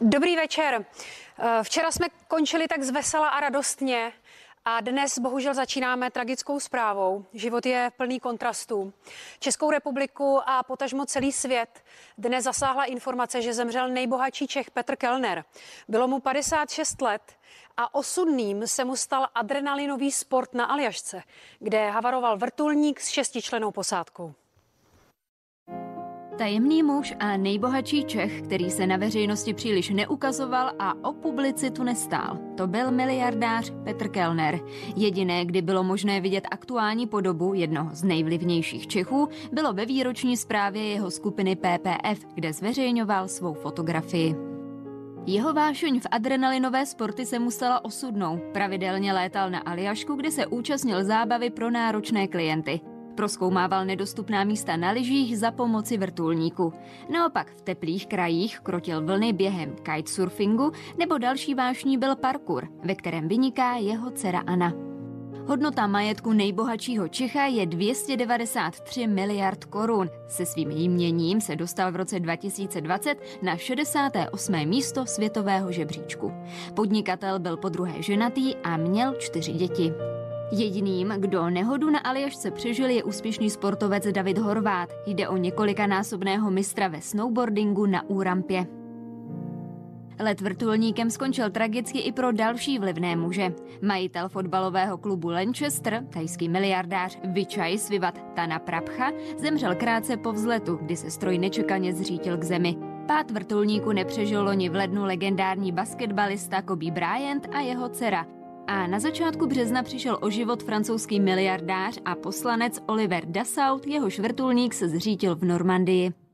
Dobrý večer. Eh, včera jsme končili tak zvesela a radostně a dnes bohužel začínáme tragickou zprávou. Život je plný kontrastů. Českou republiku a potažmo celý svět dnes zasáhla informace, že zemřel nejbohatší Čech Petr Kellner. Bylo mu 56 let a osudným se mu stal adrenalinový sport na Aljašce, kde havaroval vrtulník s šestičlenou posádkou. Tajemný muž a nejbohatší Čech, který se na veřejnosti příliš neukazoval a o publicitu nestál. To byl miliardář Petr Kellner. Jediné, kdy bylo možné vidět aktuální podobu jednoho z nejvlivnějších Čechů, bylo ve výroční zprávě jeho skupiny PPF, kde zveřejňoval svou fotografii. Jeho vášeň v adrenalinové sporty se musela osudnou. Pravidelně létal na Aljašku, kde se účastnil zábavy pro náročné klienty. Proskoumával nedostupná místa na lyžích za pomoci vrtulníku. Naopak v teplých krajích krotil vlny během kitesurfingu nebo další vášní byl parkour, ve kterém vyniká jeho dcera Anna. Hodnota majetku nejbohatšího Čecha je 293 miliard korun. Se svým jměním se dostal v roce 2020 na 68. místo světového žebříčku. Podnikatel byl po druhé ženatý a měl čtyři děti. Jediným, kdo nehodu na Aljašce přežil, je úspěšný sportovec David Horvát. Jde o několikanásobného mistra ve snowboardingu na úrampě. Let vrtulníkem skončil tragicky i pro další vlivné muže. Majitel fotbalového klubu Lanchester, tajský miliardář Vichai Svivat Tana Prabcha, zemřel krátce po vzletu, kdy se stroj nečekaně zřítil k zemi. Pát vrtulníku nepřežil loni v lednu legendární basketbalista Kobe Bryant a jeho dcera, a na začátku března přišel o život francouzský miliardář a poslanec Oliver Dassault, jehož vrtulník se zřítil v Normandii.